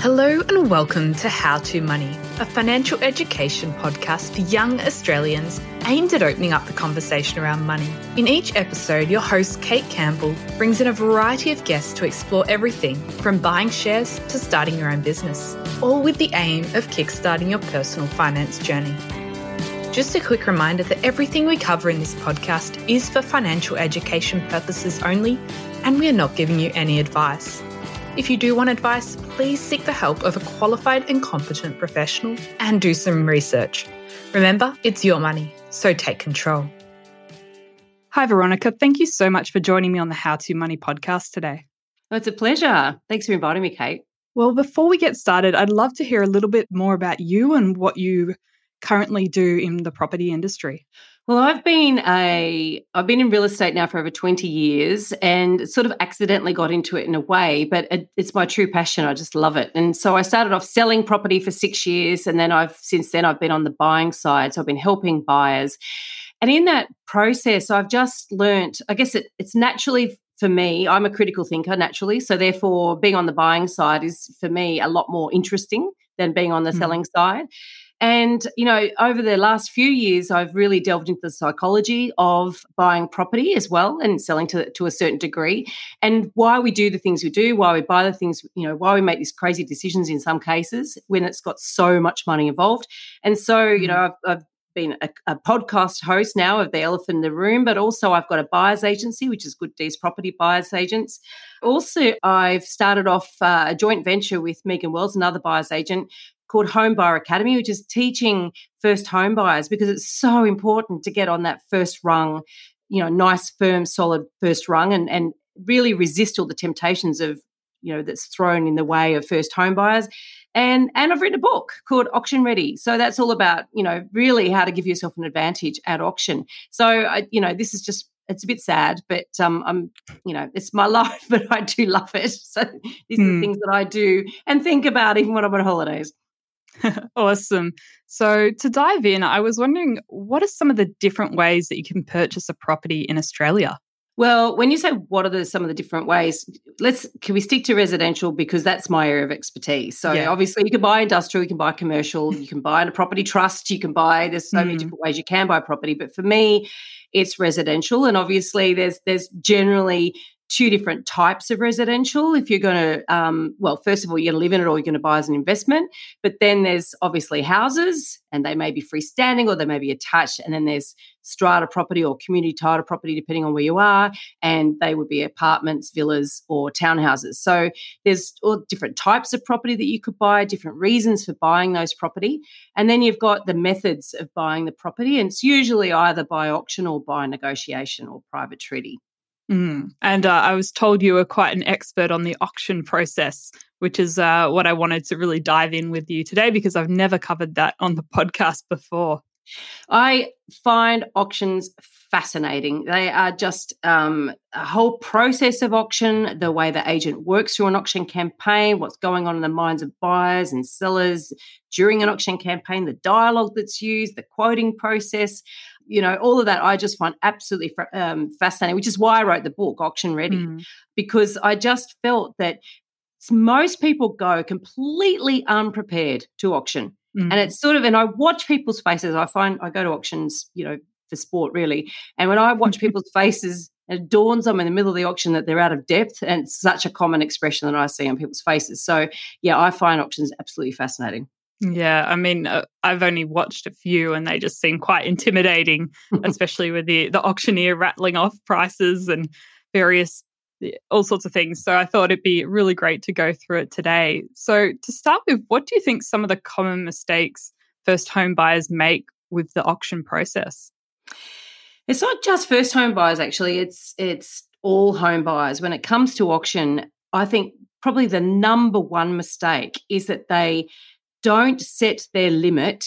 Hello and welcome to How to Money, a financial education podcast for young Australians aimed at opening up the conversation around money. In each episode, your host, Kate Campbell, brings in a variety of guests to explore everything from buying shares to starting your own business, all with the aim of kickstarting your personal finance journey. Just a quick reminder that everything we cover in this podcast is for financial education purposes only, and we are not giving you any advice. If you do want advice, please seek the help of a qualified and competent professional and do some research. Remember, it's your money, so take control. Hi, Veronica. Thank you so much for joining me on the How to Money podcast today. Oh, it's a pleasure. Thanks for inviting me, Kate. Well, before we get started, I'd love to hear a little bit more about you and what you currently do in the property industry. Well, I've been a I've been in real estate now for over 20 years and sort of accidentally got into it in a way, but it, it's my true passion. I just love it. And so I started off selling property for 6 years and then I've since then I've been on the buying side. So I've been helping buyers. And in that process, I've just learned, I guess it, it's naturally for me, I'm a critical thinker naturally. So therefore being on the buying side is for me a lot more interesting than being on the mm. selling side. And, you know, over the last few years, I've really delved into the psychology of buying property as well and selling to, to a certain degree and why we do the things we do, why we buy the things, you know, why we make these crazy decisions in some cases when it's got so much money involved. And so, you know, mm-hmm. I've, I've been a, a, podcast host now of The Elephant in the Room, but also I've got a buyer's agency, which is Good Deeds Property Buyers Agents. Also, I've started off uh, a joint venture with Megan Wells, another buyer's agent, called Home Buyer Academy, which is teaching first home buyers because it's so important to get on that first rung, you know, nice, firm, solid first rung and, and really resist all the temptations of, you know, that's thrown in the way of first home buyers. And, and I've written a book called Auction Ready. So that's all about, you know, really how to give yourself an advantage at auction. So, I, you know, this is just it's a bit sad, but um, I'm, you know, it's my life, but I do love it. So these mm. are the hmm. things that I do and think about even when I'm on holidays. awesome. So, to dive in, I was wondering what are some of the different ways that you can purchase a property in Australia? Well, when you say what are the some of the different ways, let's can we stick to residential because that's my area of expertise. So yeah. obviously you can buy industrial, you can buy commercial, you can buy in a property trust, you can buy there's so mm. many different ways you can buy property, but for me it's residential and obviously there's there's generally two different types of residential. If you're going to, um, well, first of all, you're going to live in it or you're going to buy as an investment. But then there's obviously houses, and they may be freestanding or they may be attached. And then there's strata property or community title property, depending on where you are. And they would be apartments, villas, or townhouses. So there's all different types of property that you could buy, different reasons for buying those property. And then you've got the methods of buying the property. And it's usually either by auction or by negotiation or private treaty. Mm. And uh, I was told you were quite an expert on the auction process, which is uh, what I wanted to really dive in with you today because I've never covered that on the podcast before. I find auctions fascinating. They are just um, a whole process of auction, the way the agent works through an auction campaign, what's going on in the minds of buyers and sellers during an auction campaign, the dialogue that's used, the quoting process you know, all of that I just find absolutely um, fascinating, which is why I wrote the book, Auction Ready, mm. because I just felt that most people go completely unprepared to auction. Mm. And it's sort of, and I watch people's faces. I find I go to auctions, you know, for sport really. And when I watch people's faces, it dawns on me in the middle of the auction that they're out of depth. And it's such a common expression that I see on people's faces. So, yeah, I find auctions absolutely fascinating. Yeah, I mean, uh, I've only watched a few, and they just seem quite intimidating, especially with the the auctioneer rattling off prices and various all sorts of things. So I thought it'd be really great to go through it today. So to start with, what do you think some of the common mistakes first home buyers make with the auction process? It's not just first home buyers actually, it's it's all home buyers. When it comes to auction, I think probably the number one mistake is that they don't set their limit,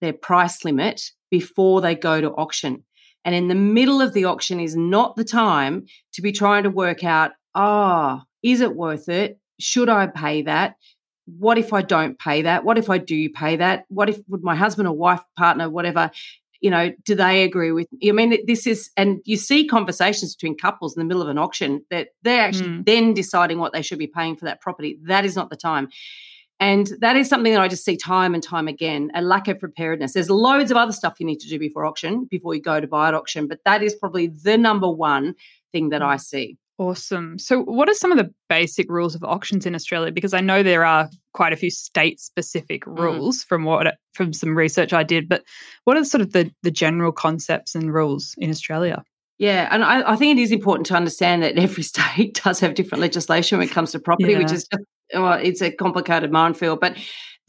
their price limit, before they go to auction. And in the middle of the auction is not the time to be trying to work out, ah, oh, is it worth it? Should I pay that? What if I don't pay that? What if I do pay that? What if would my husband or wife, partner, whatever, you know, do they agree with I mean, this is, and you see conversations between couples in the middle of an auction that they're actually mm. then deciding what they should be paying for that property. That is not the time And that is something that I just see time and time again a lack of preparedness. There's loads of other stuff you need to do before auction, before you go to buy at auction, but that is probably the number one thing that I see. Awesome. So, what are some of the basic rules of auctions in Australia? Because I know there are quite a few state-specific mm. rules mm. from what from some research I did. But what are sort of the the general concepts and rules in Australia? Yeah, and I, I think it is important to understand that every state does have different legislation when it comes to property, yeah. which is just well, it's a complicated minefield. But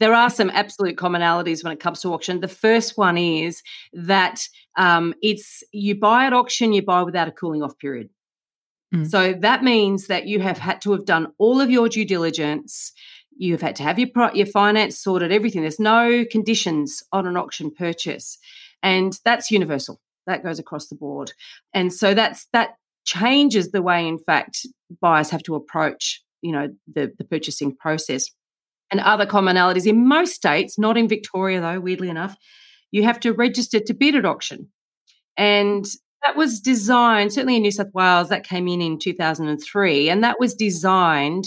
there are some absolute commonalities when it comes to auction. The first one is that um, it's you buy at auction, you buy without a cooling off period. Mm. So that means that you have had to have done all of your due diligence. You've had to have your your finance sorted, everything. There's no conditions on an auction purchase, and that's universal. That goes across the board, and so that's that changes the way, in fact, buyers have to approach you know the the purchasing process. And other commonalities in most states, not in Victoria though, weirdly enough, you have to register to bid at auction. And that was designed, certainly in New South Wales, that came in in 2003, and that was designed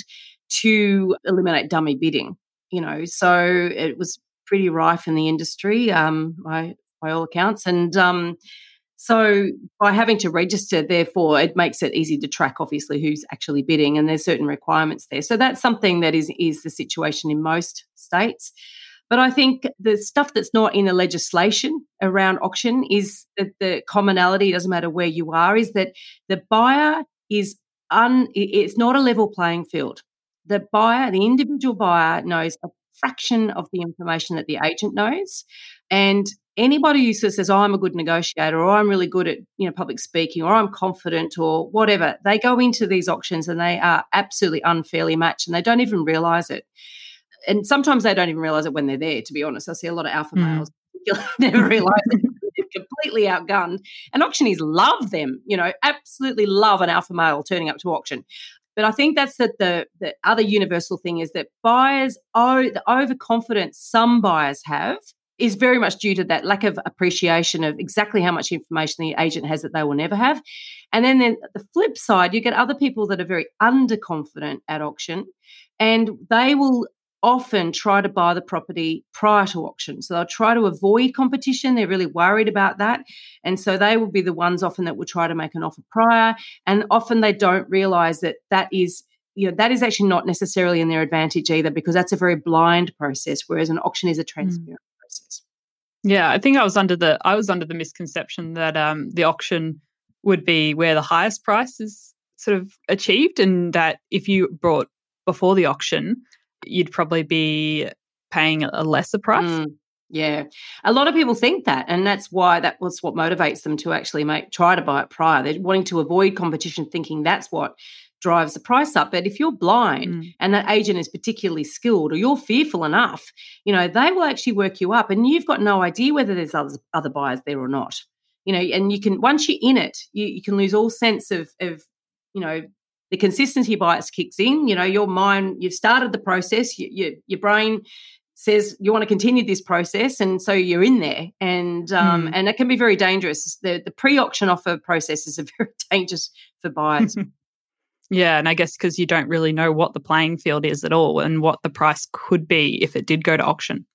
to eliminate dummy bidding. You know, so it was pretty rife in the industry, um, by by all accounts, and um, so by having to register, therefore, it makes it easy to track, obviously, who's actually bidding, and there's certain requirements there. So that's something that is is the situation in most states. But I think the stuff that's not in the legislation around auction is that the commonality, doesn't matter where you are, is that the buyer is un, it's not a level playing field. The buyer, the individual buyer knows a fraction of the information that the agent knows. And anybody who says, oh, I'm a good negotiator or I'm really good at, you know, public speaking or I'm confident or whatever, they go into these auctions and they are absolutely unfairly matched and they don't even realize it and sometimes they don't even realize it when they're there. To be honest, I see a lot of alpha mm. males never realize it. They're completely outgunned, and auctioneers love them. You know, absolutely love an alpha male turning up to auction. But I think that's that the the other universal thing is that buyers oh the overconfidence some buyers have is very much due to that lack of appreciation of exactly how much information the agent has that they will never have. And then, then the flip side, you get other people that are very underconfident at auction and they will often try to buy the property prior to auction. So they'll try to avoid competition. They're really worried about that. And so they will be the ones often that will try to make an offer prior. And often they don't realize that that is you know that is actually not necessarily in their advantage either because that's a very blind process whereas an auction is a hmm. transparent yeah i think i was under the i was under the misconception that um, the auction would be where the highest price is sort of achieved and that if you brought before the auction you'd probably be paying a lesser price. Mm, yeah. A lot of people think that. And that's why that was what motivates them to actually make try to buy it prior. They're wanting to avoid competition, thinking that's what drives the price up. But if you're blind mm. and that agent is particularly skilled or you're fearful enough, you know, they will actually work you up and you've got no idea whether there's other, other buyers there or not. You know, and you can once you're in it, you, you can lose all sense of of, you know, the consistency bias kicks in. You know, your mind, you've started the process, you, you, your brain says you want to continue this process, and so you're in there, and um, mm. and it can be very dangerous. The the pre auction offer processes are very dangerous for buyers. yeah, and I guess because you don't really know what the playing field is at all, and what the price could be if it did go to auction.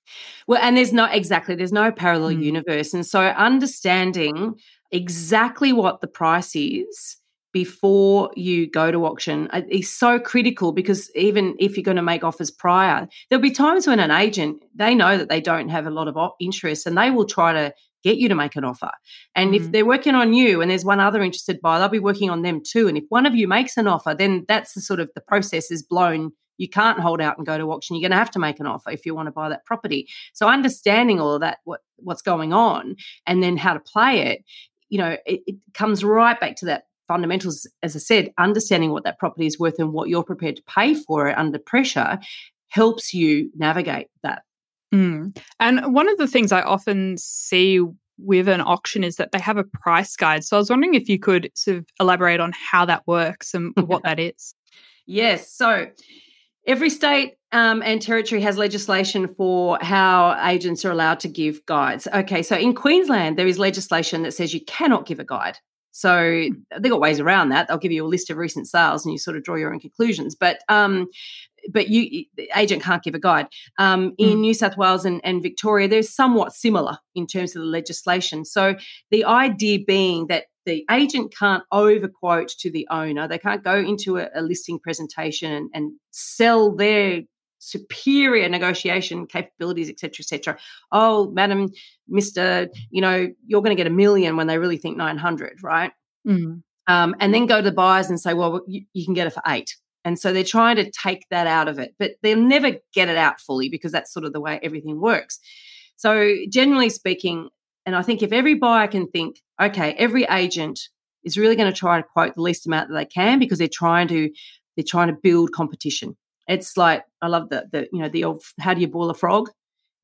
Well, and there's no exactly there's no parallel mm. universe, and so understanding exactly what the price is before you go to auction uh, is so critical because even if you're going to make offers prior, there'll be times when an agent they know that they don't have a lot of interest and they will try to get you to make an offer. And mm-hmm. if they're working on you and there's one other interested buyer, they'll be working on them too. And if one of you makes an offer, then that's the sort of the process is blown. You can't hold out and go to auction. You're going to have to make an offer if you want to buy that property. So understanding all of that, what what's going on, and then how to play it, you know, it, it comes right back to that fundamentals, as I said, understanding what that property is worth and what you're prepared to pay for it under pressure helps you navigate that. Mm. And one of the things I often see with an auction is that they have a price guide. So I was wondering if you could sort of elaborate on how that works and what that is. Yes. So every state um, and territory has legislation for how agents are allowed to give guides. Okay. So in Queensland, there is legislation that says you cannot give a guide So hmm. they've got ways around that. They'll give you a list of recent sales and you sort of draw your own conclusions. But um, but you the agent can't give a guide. Um, in mm. New South Wales and, and Victoria, they're somewhat similar in terms of the legislation. So the idea being that the agent can't overquote to the owner. They can't go into a, a listing presentation and, and, sell their superior negotiation capabilities, etc., etc. Oh, madam, Mister, you know, you're going to get a million when they really think nine hundred, right? Mm. Um, and then go to the buyers and say, well, you, you can get it for eight. And so they're trying to take that out of it, but they'll never get it out fully because that's sort of the way everything works. So, generally speaking, and I think if every buyer can think, okay, every agent is really going to try to quote the least amount that they can because they're trying to they're trying to build competition. It's like I love the the you know the old how do you boil a frog?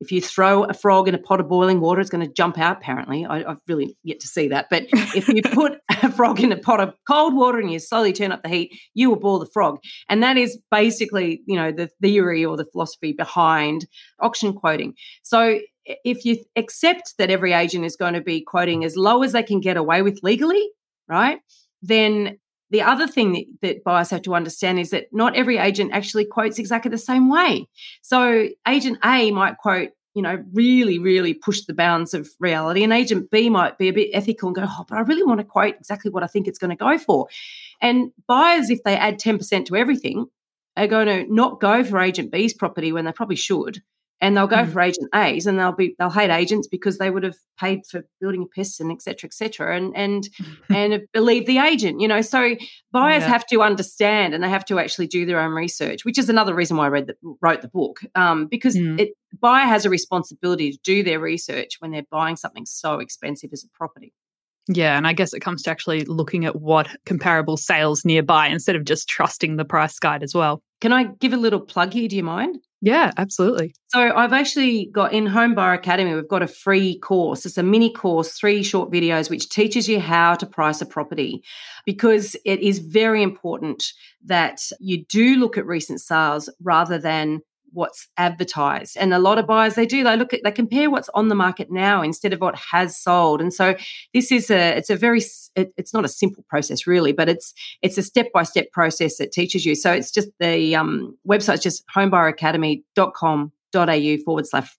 If you throw a frog in a pot of boiling water, it's going to jump out. Apparently, I, have really yet to see that. But if you put a frog in a pot of cold water and you slowly turn up the heat, you will boil the frog. And that is basically, you know, the theory or the philosophy behind auction quoting. So if you accept that every agent is going to be quoting as low as they can get away with legally, right? Then the other thing that, that buyers have to understand is that not every agent actually quotes exactly the same way. So agent A might quote, you know, really, really push the bounds of reality, and agent B might be a bit ethical and go, oh, but I really want to quote exactly what I think it's going to go for. And buyers, if they add 10% to everything, are going to not go for agent B's property when they probably should and they'll go mm. for agent A's and they'll be they'll hate agents because they would have paid for building a pest and etc etc and and and believe the agent you know so buyers yeah. have to understand and they have to actually do their own research which is another reason why I read the, wrote the book um, because mm. it buyer has a responsibility to do their research when they're buying something so expensive as a property yeah, and I guess it comes to actually looking at what comparable sales nearby instead of just trusting the price guide as well. Can I give a little plug here? Do you mind? Yeah, absolutely. So I've actually got in Home Buyer Academy, we've got a free course. It's a mini course, three short videos, which teaches you how to price a property because it is very important that you do look at recent sales rather than what's advertised. And a lot of buyers they do they look at they compare what's on the market now instead of what has sold. And so this is a it's a very it, it's not a simple process really, but it's it's a step by step process that teaches you. So it's just the um, website's just homebuyeracademy.com.au forward slash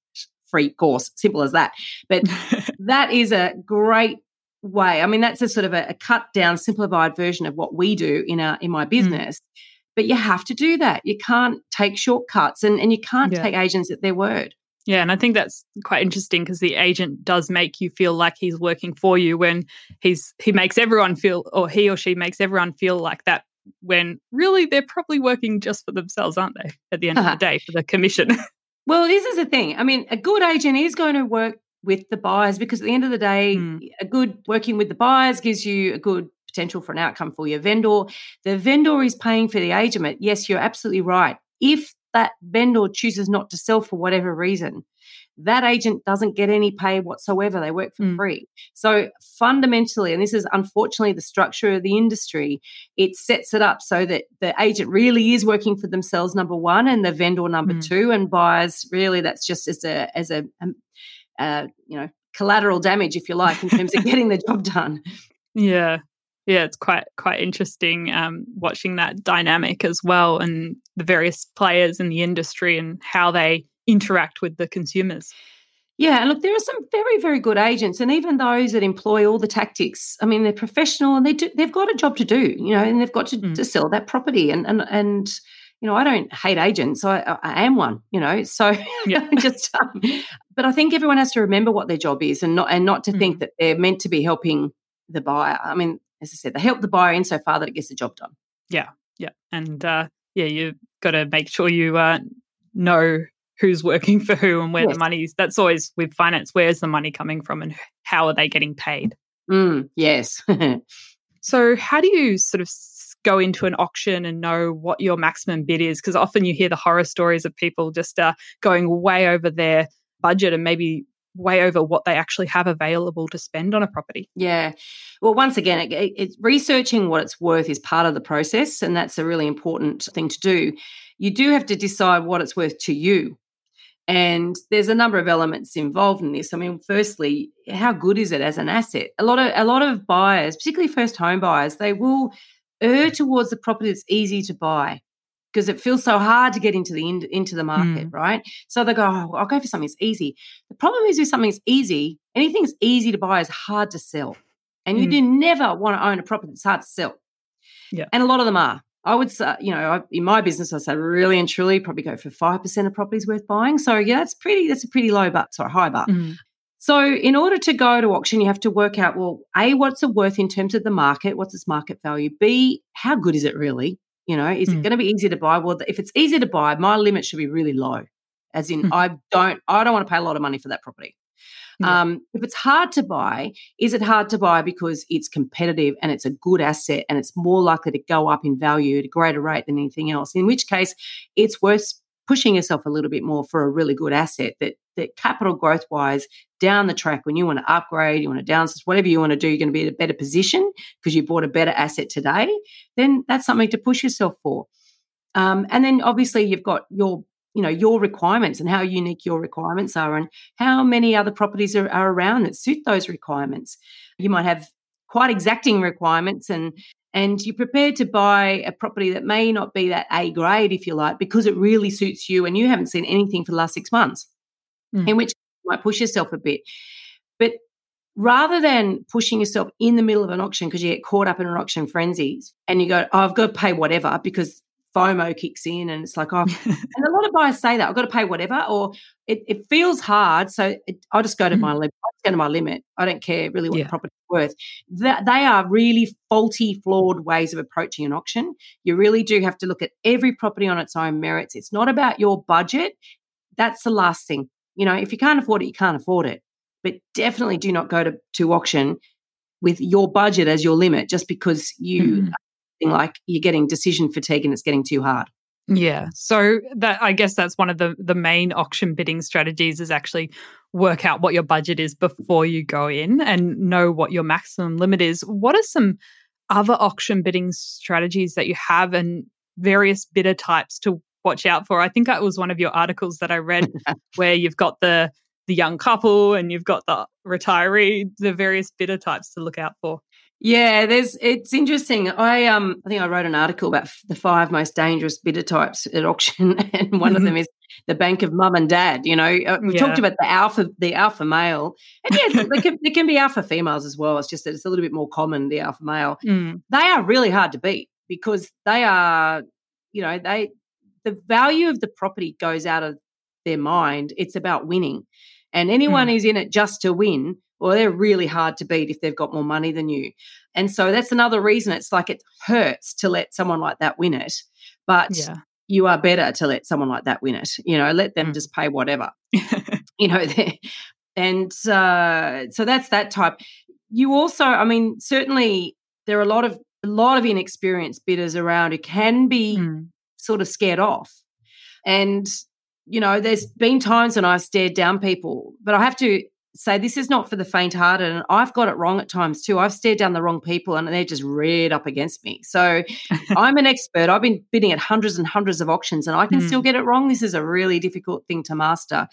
free course. Simple as that. But that is a great way. I mean, that's a sort of a, a, cut down, simplified version of what we do in our in my mm. business. Mm. But you have to do that. You can't take shortcuts and, and you can't yeah. take agents at their word. Yeah, and I think that's quite interesting because the agent does make you feel like he's working for you when he's he makes everyone feel or he or she makes everyone feel like that when really they're probably working just for themselves, aren't they? At the end uh-huh. of the day for the commission. well, this is the thing. I mean, a good agent is going to work with the buyers because at the end of the day, mm. a good working with the buyers gives you a good potential for an outcome for your vendor. The vendor is paying for the agent. Yes, you're absolutely right. If that vendor chooses not to sell for whatever reason, that agent doesn't get any pay whatsoever. They work for mm. free. So fundamentally, and this is unfortunately the structure of the industry, it sets it up so that the agent really is working for themselves, number one, and the vendor number mm. two, and buyers really that's just as a as a, um, uh, you know collateral damage, if you like, in terms of getting the job done. Yeah, yeah, it's quite quite interesting um, watching that dynamic as well, and the various players in the industry and how they interact with the consumers. Yeah, and look, there are some very, very good agents, and even those that employ all the tactics. I mean, they're professional and they do, they've got a job to do, you know, and they've got to, mm. to sell that property. And and and you know, I don't hate agents. I, I am one, you know. So yeah. just, um, but I think everyone has to remember what their job is, and not and not to mm. think that they're meant to be helping the buyer. I mean, as I said, they help the buyer insofar that it gets the job done. Yeah, yeah, and uh, yeah, you've got to make sure you uh, know who's working for who and where yes. the money's. That's always with finance. Where's the money coming from, and how are they getting paid? Mm, yes. so, how do you sort of go into an auction and know what your maximum bid is? Because often you hear the horror stories of people just uh, going way over their budget and maybe way over what they actually have available to spend on a property. Yeah. Well, once again, it, it, researching what it's worth is part of the process, and that's a really important thing to do. You do have to decide what it's worth to you. And there's a number of elements involved in this. I mean, firstly, how good is it as an asset? A lot of a lot of buyers, particularly first home buyers, they will err towards the property that's easy to buy because it feels so hard to get into the into the market, mm. right? So they go, oh, I'll go for something that's easy. The problem is with something that's easy, anything that's easy to buy is hard to sell, and mm. you do never want to own a property that's hard to sell. Yeah, and a lot of them are. I would say, you know, in my business, I say really and truly probably go for five percent of properties worth buying. So yeah, that's pretty. That's a pretty low but sorry high but. Mm. So in order to go to auction, you have to work out well, a what's it worth in terms of the market? What's its market value? B how good is it really? You know, is mm. it going to be easy to buy? Well, if it's easy to buy, my limit should be really low. As in, mm. I don't, I don't want to pay a lot of money for that property. Yeah. Um, if it's hard to buy, is it hard to buy because it's competitive and it's a good asset and it's more likely to go up in value at a greater rate than anything else? In which case, it's worth pushing yourself a little bit more for a really good asset that that capital growth wise down the track when you want to upgrade you want to downsize whatever you want to do you're going to be in a better position because you bought a better asset today then that's something to push yourself for. Um, and then obviously you've got your you know your requirements and how unique your requirements are and how many other properties are, are around that suit those requirements. You might have quite exacting requirements and and you're prepared to buy a property that may not be that A grade, if you like, because it really suits you and you haven't seen anything for the last six months, mm. in which you might push yourself a bit. But rather than pushing yourself in the middle of an auction because you get caught up in an auction frenzy and you go, oh, I've got to pay whatever because FOMO kicks in and it's like, oh, and a lot of buyers say that I've got to pay whatever, or it, it feels hard. So it, I'll just go to mm-hmm. my limit. I'll go to my limit. I don't care really what yeah. the property's worth. That they are really faulty, flawed ways of approaching an auction. You really do have to look at every property on its own merits. It's not about your budget. That's the last thing. You know, if you can't afford it, you can't afford it. But definitely do not go to, to auction with your budget as your limit just because you mm like you're getting decision fatigue and it's getting too hard. Yeah. So that I guess that's one of the the main auction bidding strategies is actually work out what your budget is before you go in and know what your maximum limit is. What are some other auction bidding strategies that you have and various bidder types to watch out for? I think that was one of your articles that I read where you've got the the young couple and you've got the retiree, the various bidder types to look out for. Yeah, there's it's interesting. I um I think I wrote an article about the five most dangerous bidder types at auction, and one of them is the bank of mum and dad. You know, uh, we yeah. talked about the alpha the alpha male, and yeah, there can, there can be alpha females as well. It's just that it's a little bit more common the alpha male. Mm. They are really hard to beat because they are, you know, they the value of the property goes out of their mind. It's about winning, and anyone mm. who's in it just to win well, they're really hard to beat if they've got more money than you. And so that's another reason it's like it hurts to let someone like that win it. But yeah. you are better to let someone like that win it. You know, let them mm. just pay whatever. you know, and uh, so that's that type. You also, I mean, certainly there are a lot of a lot of inexperienced bidders around who can be mm. Sort of scared off. And you know, there's been times when I've stared down people, but I have to say this is not for the faint hearted. And I've got it wrong at times too. I've stared down the wrong people and they're just reared up against me. So I'm an expert. I've been bidding at hundreds and hundreds of auctions and I can mm. still get it wrong. This is a really difficult thing to master.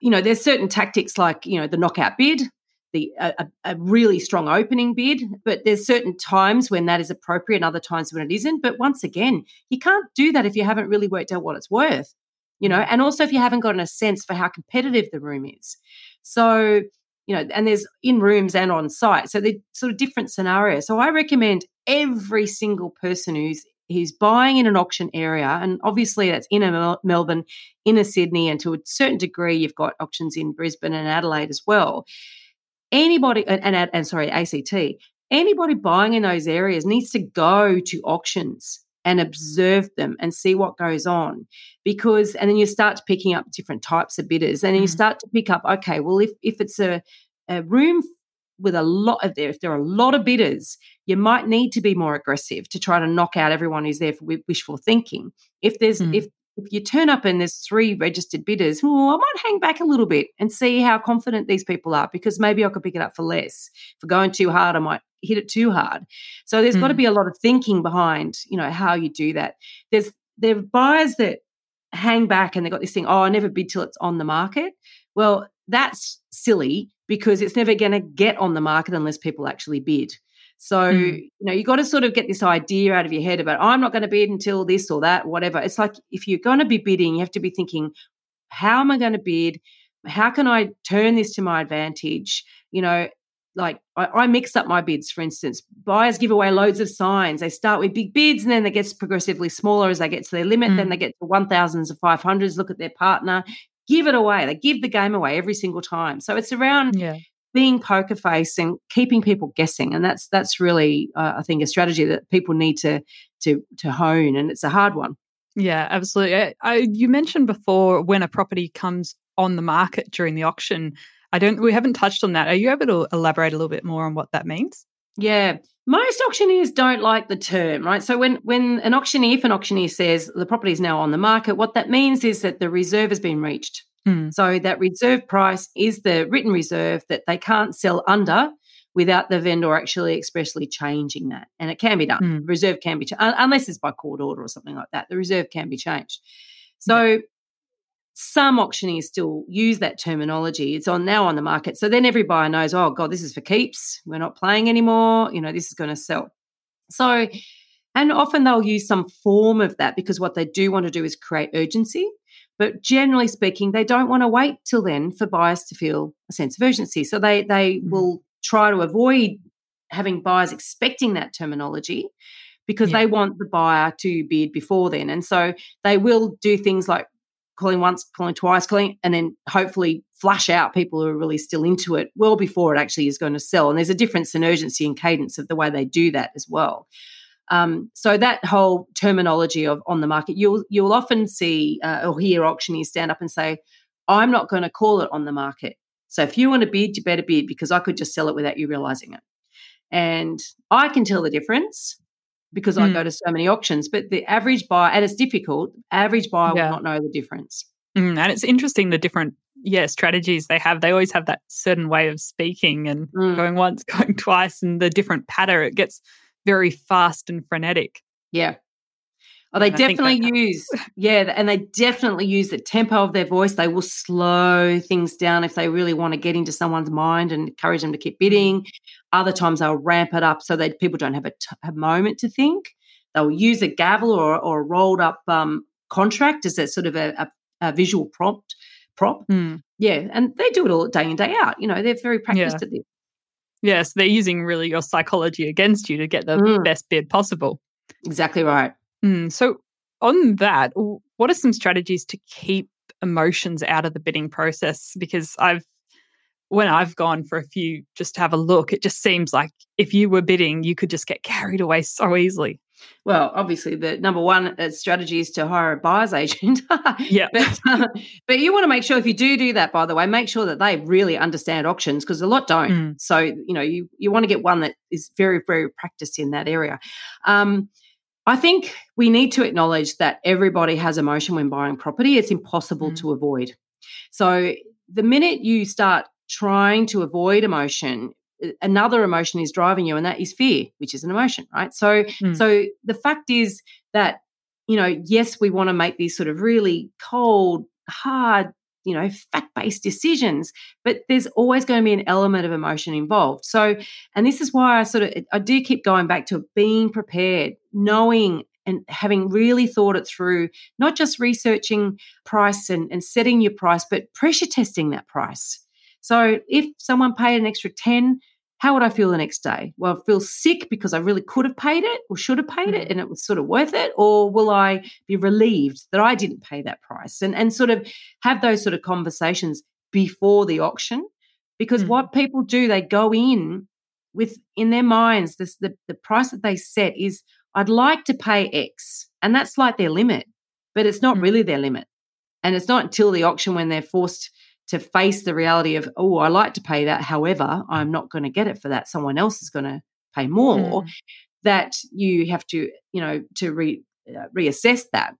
You know, there's certain tactics like, you know, the knockout bid, the a, a, really strong opening bid, but there's certain times when that is appropriate and other times when it isn't. But once again, you can't do that if you haven't really worked out what it's worth, you know, mm. and also if you haven't gotten a sense for how competitive the room is. So, you know, and there's in rooms and on site. So they're sort of different scenarios. So I recommend every single person who's who's buying in an auction area, and obviously that's in a Melbourne, in a Sydney, and to a certain degree, you've got auctions in Brisbane and Adelaide as well. Anybody and, and, and sorry, ACT, anybody buying in those areas needs to go to auctions and observe them and see what goes on because and then you start picking up different types of bidders and then you mm. start to pick up okay well if if it's a, a room with a lot of there if there are a lot of bidders you might need to be more aggressive to try to knock out everyone who's there for wishful thinking if there's mm. if if you turn up and there's three registered bidders, well, I might hang back a little bit and see how confident these people are because maybe I could pick it up for less. For going too hard, I might hit it too hard. So there's mm. got to be a lot of thinking behind, you know, how you do that. There's there are buyers that hang back and they've got this thing, oh, I never bid till it's on the market. Well, that's silly because it's never going to get on the market unless people actually bid. So, mm. you know, you got to sort of get this idea out of your head about, I'm not going to bid until this or that, whatever. It's like if you're going to be bidding, you have to be thinking, how am I going to bid? How can I turn this to my advantage? You know, like I, I, mix up my bids, for instance. Buyers give away loads of signs. They start with big bids and then they get progressively smaller as they get to their limit. Mm. Then they get to 1000s or 500s, look at their partner, give it away. They give the game away every single time. So it's around yeah. Being poker face and keeping people guessing. And that's that's really, uh, I think, a strategy that people need to to to hone. And it's a hard one. Yeah, absolutely. I, I, you mentioned before when a property comes on the market during the auction I don't. We haven't touched on that. Are you able to elaborate a little bit more on what that means? Yeah, most auctioneers don't like the term, right? So when when an auctioneer, if an auctioneer says the property is now on the market, what that means is that the reserve has been reached. Mm. So that reserve price is the written reserve that they can't sell under without the vendor actually expressly changing that. And it can be done. Mm. Reserve can be changed, unless it's by court order or something like that. The reserve can be changed. So yeah some auctioneers still use that terminology. It's on now on the market. So then every buyer knows, oh God, this is for keeps. We're not playing anymore. You know, this is going to sell. So, and often they'll use some form of that because what they do want to do is create urgency. But generally speaking, they don't want to wait till then for buyers to feel a sense of urgency. So they they mm-hmm. will try to avoid having buyers expecting that terminology because yeah. they want the buyer to bid before then. And so they will do things like calling once, calling twice, calling, and then hopefully flush out people who are really still into it well before it actually is going to sell. And there's a difference in urgency and cadence of the way they do that as well. Um, so that whole terminology of on the market, you'll you'll often see uh, or hear auctioneers stand up and say, "I'm not going to call it on the market. So if you want to bid, you better bid because I could just sell it without you realizing it." And I can tell the difference because mm. I go to so many auctions. But the average buyer, and it's difficult, average buyer yeah. will not know the difference. Mm, and it's interesting the different yeah strategies they have. They always have that certain way of speaking and mm. going once, going twice, and the different patter. It gets very fast and frenetic. Yeah. Oh, they definitely use, yeah, and they definitely use the tempo of their voice. They will slow things down if they really want to get into someone's mind and encourage them to keep bidding. Mm. Other times they'll ramp it up so that people don't have a, t- a moment to think. They'll use a gavel or, or a rolled up um, contract as a sort of a, a, a visual prompt prop. Mm. Yeah, and they do it all day in day out. You know, they're very practiced yeah. at this. Yes, they're using really your psychology against you to get the mm. best bid possible. Exactly right. Mm, so, on that, what are some strategies to keep emotions out of the bidding process? Because I've, when I've gone for a few just to have a look, it just seems like if you were bidding, you could just get carried away so easily. Well, obviously, the number one uh, strategy is to hire a buyer's agent. yeah, but, uh, but you want to make sure if you do do that, by the way, make sure that they really understand auctions because a lot don't. Mm. So you know, you you want to get one that is very very practiced in that area. Um, I think we need to acknowledge that everybody has emotion when buying property. It's impossible mm. to avoid. So the minute you start trying to avoid emotion, another emotion is driving you, and that is fear, which is an emotion, right? So, mm. so the fact is that you know, yes, we want to make these sort of really cold, hard you know, fact based decisions, but there's always going to be an element of emotion involved. So, and this is why I sort of, I do keep going back to being prepared, knowing and having really thought it through, not just researching price and, and setting your price, but pressure testing that price. So if someone paid an extra 10, how would I feel the next day? Well, I feel sick because I really could have paid it or should have paid it mm. and it was sort of worth it? Or will I be relieved that I didn't pay that price? And, and sort of have those sort of conversations before the auction. Because mm. what people do, they go in with in their minds, this the, the price that they set is I'd like to pay X. And that's like their limit, but it's not mm. really their limit. And it's not until the auction when they're forced to face the reality of, oh, I like to pay that. However, I'm not going to get it for that. Someone else is going to pay more. Mm. That you have to, you know, to re, uh, reassess that.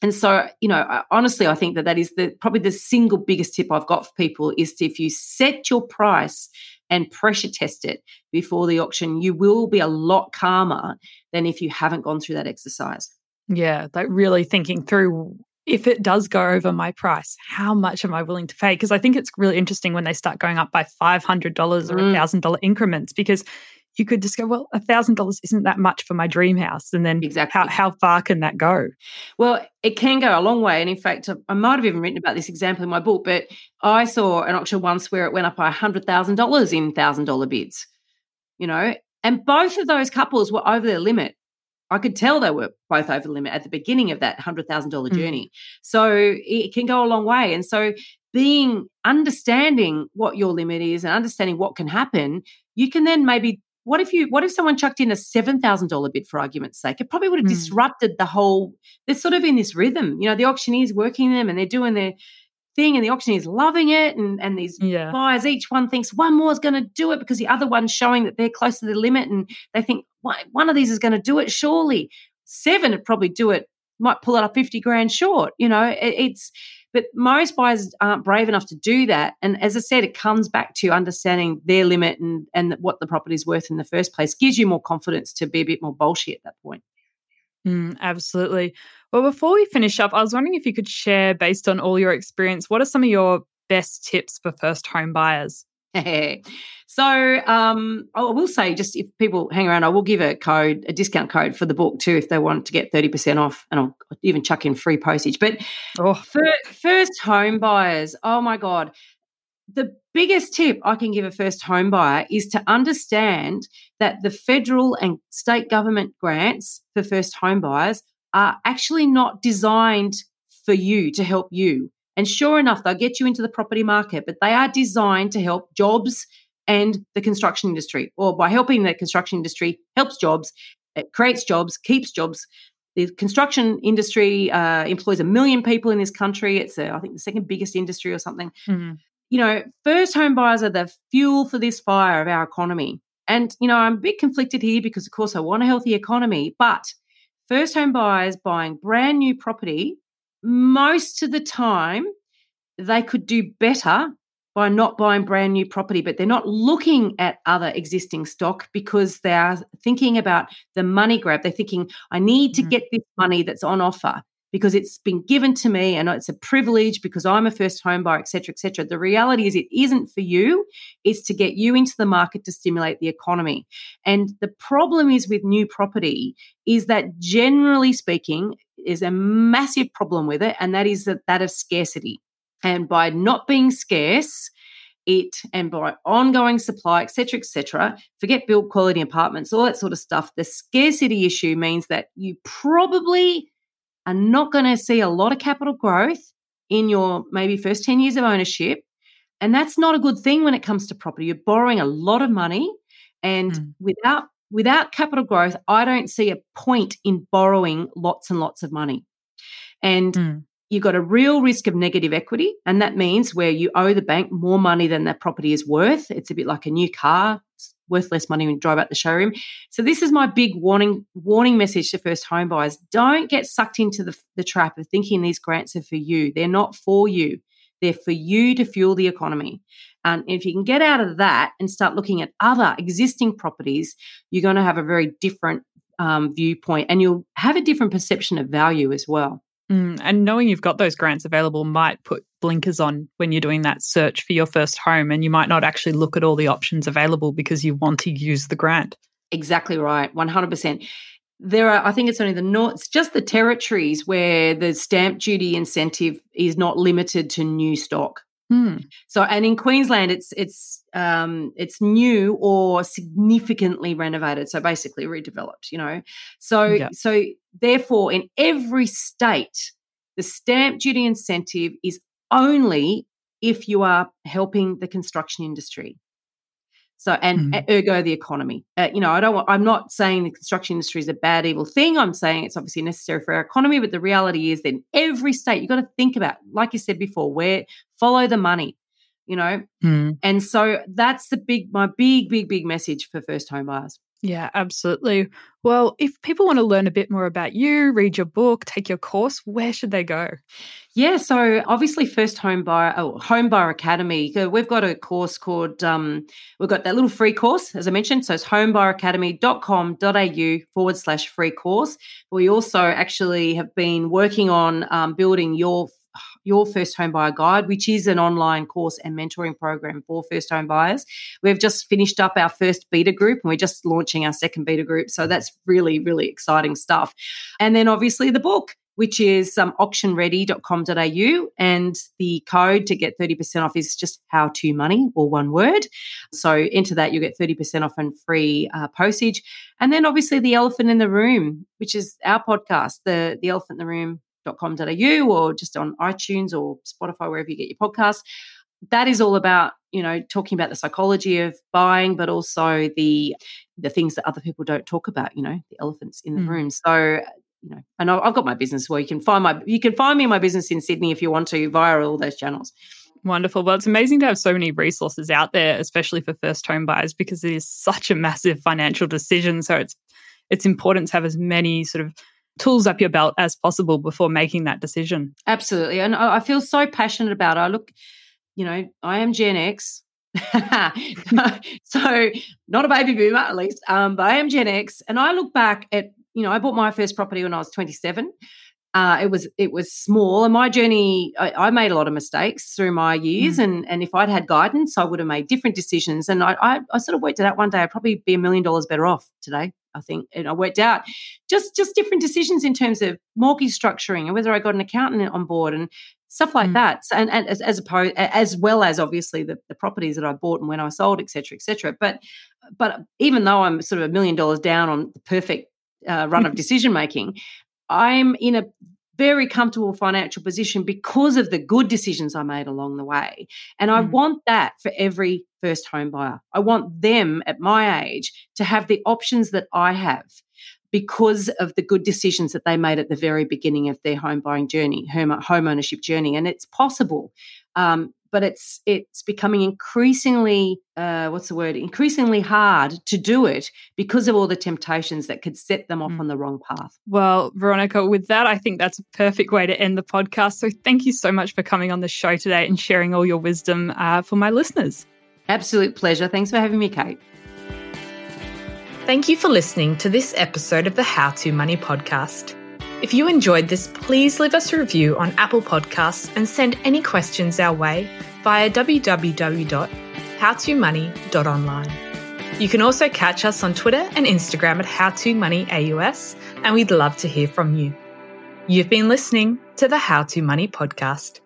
And so, you know, I, honestly, I think that that is the probably the single biggest tip I've got for people is to, if you set your price and pressure test it before the auction, you will be a lot calmer than if you haven't gone through that exercise. Yeah, like really thinking through if it does go over my price, how much am I willing to pay? Because I think it's really interesting when they start going up by $500 or mm. $1,000 increments because you could just go, well, $1,000 isn't that much for my dream house. And then exactly. how, how far can that go? Well, it can go a long way. And in fact, I might have even written about this example in my book, but I saw an auction once where it went up by $100,000 in $1,000 bids, you know, and both of those couples were over their limit. I could tell they were both over the limit at the beginning of that $100,000 mm. journey. So it can go a long way. And so being understanding what your limit is and understanding what can happen, you can then maybe what if you what if someone chucked in a $7,000 bid for argument's sake? It probably would have mm. disrupted the whole they're sort of in this rhythm. You know, the auctioneer's working them and they're doing their thing and the auctioneer's loving it and and these yeah. buyers each one thinks one more is going to do it because the other one's showing that they're close to the limit and they think one of these is going to do it surely. Seven would probably do it might pull it up 50 grand short. You know, it, it's but most buyers aren't brave enough to do that. And as I said, it comes back to understanding their limit and, and what the property is worth in the first place, gives you more confidence to be a bit more bullshit at that point. Mm, absolutely. Well, before we finish up, I was wondering if you could share, based on all your experience, what are some of your best tips for first home buyers? so um, I will say, just if people hang around, I will give a code, a discount code for the book too, if they want to get thirty percent off, and I'll even chuck in free postage. But oh. for first home buyers, oh my god, the biggest tip I can give a first home buyer is to understand that the federal and state government grants for first home buyers are actually not designed for you to help you. And sure enough, they'll get you into the property market, but they are designed to help jobs and the construction industry, or by helping the construction industry, helps jobs, it creates jobs, keeps jobs. The construction industry uh, employs a million people in this country. It's, a, I think, the second biggest industry or something. Mm-hmm. You know, first home buyers are the fuel for this fire of our economy. And, you know, I'm a bit conflicted here because, of course, I want a healthy economy, but first home buyers buying brand new property most of the time they could do better by not buying brand new property, but they're not looking at other existing stock because they are thinking about the money grab. They're thinking, I need to mm-hmm. get this money that's on offer because it's been given to me and it's a privilege because I'm a first home buyer, etc., etc. The reality is it isn't for you. It's to get you into the market to stimulate the economy. And the problem is with new property is that generally speaking, is a massive problem with it, and that is that, that of scarcity. And by not being scarce, it and by ongoing supply, etc., etc., forget build quality apartments, all that sort of stuff. The scarcity issue means that you probably are not going to see a lot of capital growth in your maybe first 10 years of ownership. And that's not a good thing when it comes to property. You're borrowing a lot of money. And mm. without without capital growth, I don't see a point in borrowing lots and lots of money. And mm. You've got a real risk of negative equity. And that means where you owe the bank more money than that property is worth. It's a bit like a new car. It's worth less money when you drive out the showroom. So this is my big warning warning message to first home buyers. Don't get sucked into the, the trap of thinking these grants are for you. They're not for you. They're for you to fuel the economy. And if you can get out of that and start looking at other existing properties, you're going to have a very different um, viewpoint and you'll have a different perception of value as well. Mm, and knowing you've got those grants available might put blinkers on when you're doing that search for your first home, and you might not actually look at all the options available because you want to use the grant. Exactly right, 100%. There are, I think it's only the north, just the territories where the stamp duty incentive is not limited to new stock. Hmm. So, and in Queensland, it's it's um, it's new or significantly renovated. So basically redeveloped. You know, so yeah. so therefore, in every state, the stamp duty incentive is only if you are helping the construction industry. So, and mm. ergo the economy. Uh, you know, I don't want, I'm not saying the construction industry is a bad, evil thing. I'm saying it's obviously necessary for our economy, but the reality is that in every state, you've got to think about, like you said before, where follow the money, you know? Mm. And so that's the big, my big, big, big message for first home buyers. Yeah, absolutely. Well, if people want to learn a bit more about you, read your book, take your course, where should they go? Yeah, so obviously, First Home Buyer, oh, Home Buyer Academy. We've got a course called, um, we've got that little free course, as I mentioned. So it's homebuyeracademy.com.au forward slash free course. We also actually have been working on um, building your your First Home Buyer Guide, which is an online course and mentoring program for first home buyers. We've just finished up our first beta group and we're just launching our second beta group. So that's really, really exciting stuff. And then obviously the book which is um, auctionready.com.au. And the code to get 30% off is just how to money or one word. So enter that, you get 30% off and free uh, postage. And then obviously the elephant in the room, which is our podcast, the, the elephant in the room com.au or just on iTunes or Spotify, wherever you get your podcast. That is all about, you know, talking about the psychology of buying, but also the the things that other people don't talk about, you know, the elephants in the mm. room. So, you know, and I've got my business where you can find my you can find me in my business in Sydney if you want to via all those channels. Wonderful. Well, it's amazing to have so many resources out there, especially for first home buyers, because it is such a massive financial decision. So it's it's important to have as many sort of tools up your belt as possible before making that decision. Absolutely. And I feel so passionate about it. I look, you know, I am Gen X. so not a baby boomer at least, um, but I am Gen X. And I look back at, you know, I bought my first property when I was 27. Uh, it was it was small, and my journey. I, I, made a lot of mistakes through my years, mm. and and if I'd had guidance, I would have made different decisions. And I, I, I sort of worked it out one day. I'd probably be a million dollars better off today. I think, and I worked out just just different decisions in terms of mortgage structuring and whether I got an accountant on board and stuff like mm. that. And, and as, as opposed, as well as obviously the, the properties that I bought and when I sold, et cetera, et cetera. But but even though I'm sort of a million dollars down on the perfect uh, run of decision making, I'm in a very comfortable financial position because of the good decisions I made along the way. And I mm. want that for every first home buyer. I want them at my age to have the options that I have because of the good decisions that they made at the very beginning of their home buying journey, home, home ownership journey. And it's possible. Um, but it's it's becoming increasingly uh, what's the word? Increasingly hard to do it because of all the temptations that could set them off mm. on the wrong path. Well veronica with that i think that's a perfect way to end the podcast. So thank you so much for coming on the show today and sharing all your wisdom uh, for my listeners. Absolute pleasure. Thanks for having me kate. Thank you for listening to this episode of the how to money podcast if you enjoyed this, please leave us a review on Apple Podcasts and send any questions our way via www.howtomoney.online. You can also catch us on Twitter and Instagram at HowToMoneyAUS, and we'd love to hear from you. You've been listening to the How to Money podcast.